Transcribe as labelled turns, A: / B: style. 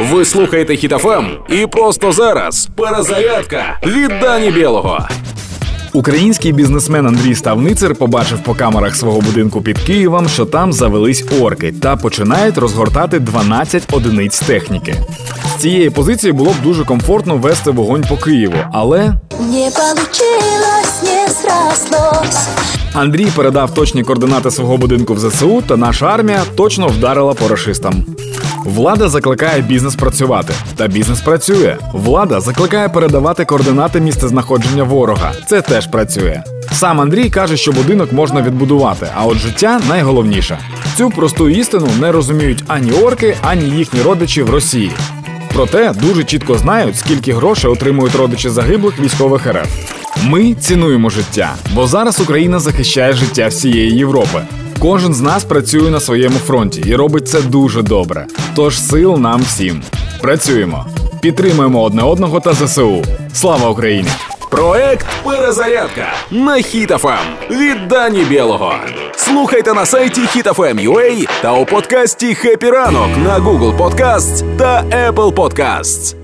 A: Ви слухаєте Хітофем і просто зараз перезарядка від Дані Білого.
B: Український бізнесмен Андрій Ставницер побачив по камерах свого будинку під Києвом, що там завелись орки та починають розгортати 12 одиниць техніки. З цієї позиції було б дуже комфортно вести вогонь по Києву, але
C: Не получилось, не срослось.
B: Андрій передав точні координати свого будинку в ЗСУ, та наша армія точно вдарила по рашистам. Влада закликає бізнес працювати, та бізнес працює. Влада закликає передавати координати місцезнаходження ворога. Це теж працює. Сам Андрій каже, що будинок можна відбудувати, а от життя найголовніше. Цю просту істину не розуміють ані орки, ані їхні родичі в Росії. Проте дуже чітко знають, скільки грошей отримують родичі загиблих військових РФ. Ми цінуємо життя, бо зараз Україна захищає життя всієї Європи. Кожен з нас працює на своєму фронті і робить це дуже добре. Тож сил нам всім. Працюємо, підтримуємо одне одного та ЗСУ. Слава Україні!
A: Проект Перезарядка на Хітофем від Дані Білого. Слухайте на сайті HitFM.ua та у подкасті «Хеппі ранок» на Google Podcasts та Apple Podcasts.